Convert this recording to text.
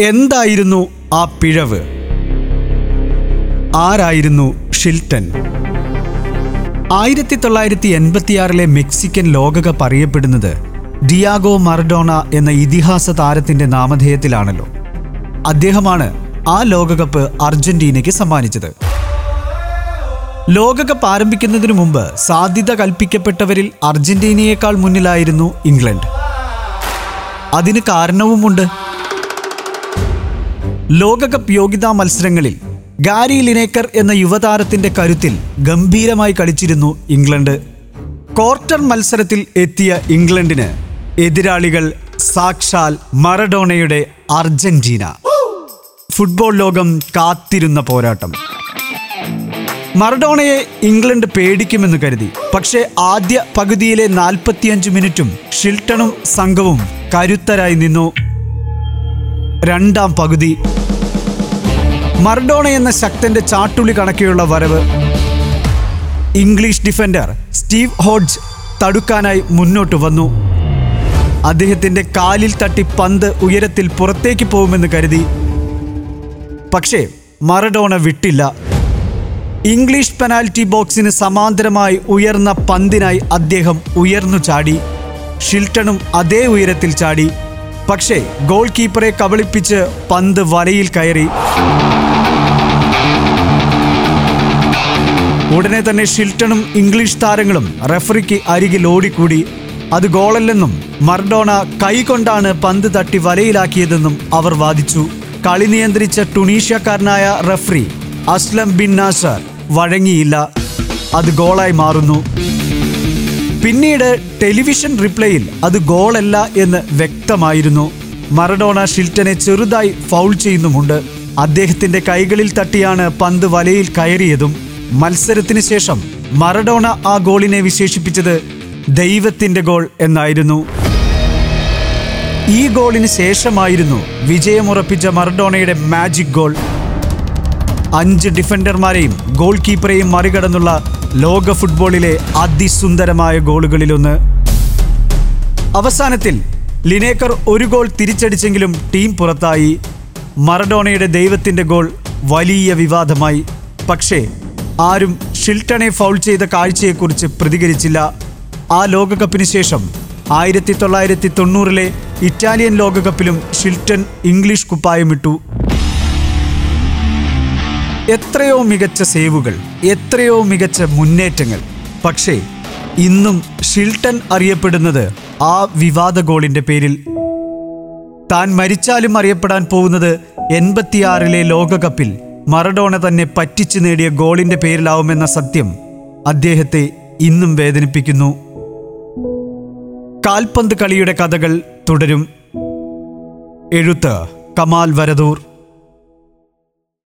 എന്തായിരുന്നു ആ പിഴവ്? ആരായിരുന്നു ഷിൽട്ടൻ? ആയിരത്തി തൊള്ളായിരത്തി എൺപത്തിയാറിലെ മെക്സിക്കൻ ലോകകപ്പ് അറിയപ്പെടുന്നത് ഡിയാഗോ മർഡോണ എന്ന ഇതിഹാസ താരത്തിന്റെ നാമധേയത്തിലാണല്ലോ. അദ്ദേഹമാണ് ആ ലോകകപ്പ് അർജന്റീനയ്ക്ക് സമ്മാനിച്ചത്. ലോകകപ്പ് ആരംഭിക്കുന്നതിനു മുമ്പ് സാധ്യത കൽപ്പിക്കപ്പെട്ടവരിൽ അർജന്റീനയേക്കാൾ മുന്നിലായിരുന്നു ഇംഗ്ലണ്ട്. അതിന് കാരണവുമുണ്ട്. ലോകകപ്പ് യോഗ്യതാ മത്സരങ്ങളിൽ ഗാരി ലിനേക്കർ എന്ന യുവതാരത്തിന്റെ കരുത്തിൽ ഗംഭീരമായി കളിച്ചിരുന്നു ഇംഗ്ലണ്ട്. ക്വാർട്ടർ മത്സരത്തിൽ എത്തിയ ഇംഗ്ലണ്ടിന് എതിരാളികൾ സാക്ഷാൽ മറഡോണയുടെ അർജന്റീന. ഫുട്ബോൾ ലോകം കാത്തിരുന്ന പോരാട്ടം. മറഡോണയെ ഇംഗ്ലണ്ട് പേടിക്കുമെന്ന് കരുതി. പക്ഷേ ആദ്യ പകുതിയിലെ നാൽപ്പത്തിയഞ്ച് മിനിറ്റും ഷിൽട്ടണും സംഘവും കരുത്തരായി നിന്നു. രണ്ടാം പകുതി മർഡോണ എന്ന ശക്തന്റെ ചാട്ടുളി കണക്കെയുള്ള വരവ്. ഇംഗ്ലീഷ് ഡിഫൻഡർ സ്റ്റീവ് ഹോഡ്ജ് തടുക്കാനായി മുന്നോട്ട് വന്നു. അദ്ദേഹത്തിന്റെ കാലിൽ തട്ടി പന്ത് ഉയരത്തിൽ പുറത്തേക്ക് പോകുമെന്ന് കരുതി. പക്ഷേ മറഡോണ വിട്ടില്ല. ഇംഗ്ലീഷ് പെനാൽറ്റി ബോക്സിന് സമാന്തരമായി ഉയർന്ന പന്തിനായി അദ്ദേഹം ഉയർന്നു ചാടി. ഷിൽട്ടണും അതേ ഉയരത്തിൽ ചാടി. പക്ഷേ ഗോൾ കീപ്പറെ കബളിപ്പിച്ച് പന്ത് വലയിൽ കയറി. ഉടനെ തന്നെ ഷിൽട്ടണും ഇംഗ്ലീഷ് താരങ്ങളും റെഫറിക്ക് അരികിൽ ഓടിക്കൂടി. അത് ഗോളല്ലെന്നും മർഡോണ കൈകൊണ്ടാണ് പന്ത് തട്ടി വലയിലാക്കിയതെന്നും അവർ വാദിച്ചു. കളി നിയന്ത്രിച്ച ടുണീഷ്യക്കാരനായ റഫറി അസ്ലം ബിൻ നാസർ വഴങ്ങിയില്ല. അത് ഗോളായി മാറുന്നു. പിന്നീട് ടെലിവിഷൻ റിപ്ലേയിൽ അത് ഗോളല്ല എന്ന് വ്യക്തമായിരുന്നു. മറഡോണ ഷിൽട്ടനെ ചെറുതായി ഫൗൾ ചെയ്യുന്നുമുണ്ട്. അദ്ദേഹത്തിന്റെ കൈകളിൽ തട്ടിയാണ് പന്ത് വലയിൽ കയറിയതും. മത്സരത്തിന് ശേഷം മറഡോണ ആ ഗോളിനെ വിശേഷിപ്പിച്ചത് ദൈവത്തിന്റെ ഗോൾ എന്നായിരുന്നു. ഈ ഗോളിന് ശേഷമായിരുന്നു വിജയമുറപ്പിച്ച മറഡോണയുടെ മാജിക് ഗോൾ. അഞ്ച് ഡിഫൻഡർമാരെയും ഗോൾ കീപ്പറെയും മറികടന്നുള്ള ലോക ഫുട്ബോളിലെ അതിസുന്ദരമായ ഗോളുകളിലൊന്ന്. അവസാനത്തിൽ ലിനേക്കർ ഒരു ഗോൾ തിരിച്ചടിച്ചെങ്കിലും ടീം പുറത്തായി. മറഡോണയുടെ ദൈവത്തിന്റെ ഗോൾ വലിയ വിവാദമായി. പക്ഷേ ആരും ഷിൽട്ടനെ ഫൗൾ ചെയ്ത കാഴ്ചയെക്കുറിച്ച് പ്രതികരിച്ചില്ല. ആ ലോകകപ്പിന് ശേഷം ആയിരത്തി തൊള്ളായിരത്തി തൊണ്ണൂറിലെ ഇറ്റാലിയൻ ലോകകപ്പിലും ഷിൽട്ടൺ ഇംഗ്ലീഷ് കുപ്പായമിട്ടു എത്രയോ മികച്ച സേവുകൾ എത്രയോ മികച്ച മുന്നേറ്റങ്ങൾ. പക്ഷേ ഇന്നും ഷിൽട്ടൺ അറിയപ്പെടുന്നത് ആ വിവാദ ഗോളിന്റെ പേരിൽ. താൻ മരിച്ചാലും അറിയപ്പെടാൻ പോകുന്നത് എൺപത്തിയാറിലെ ലോകകപ്പിൽ മറഡോണ തന്നെ പറ്റിച്ചു നേടിയ ഗോളിന്റെ പേരിലാവുമെന്ന സത്യം അദ്ദേഹത്തെ ഇന്നും വേദനിപ്പിക്കുന്നു. കാൽപന്ത് കളിയുടെ കഥകൾ തുടരും. എഴുത്ത് കമാൽ വരദൂർ.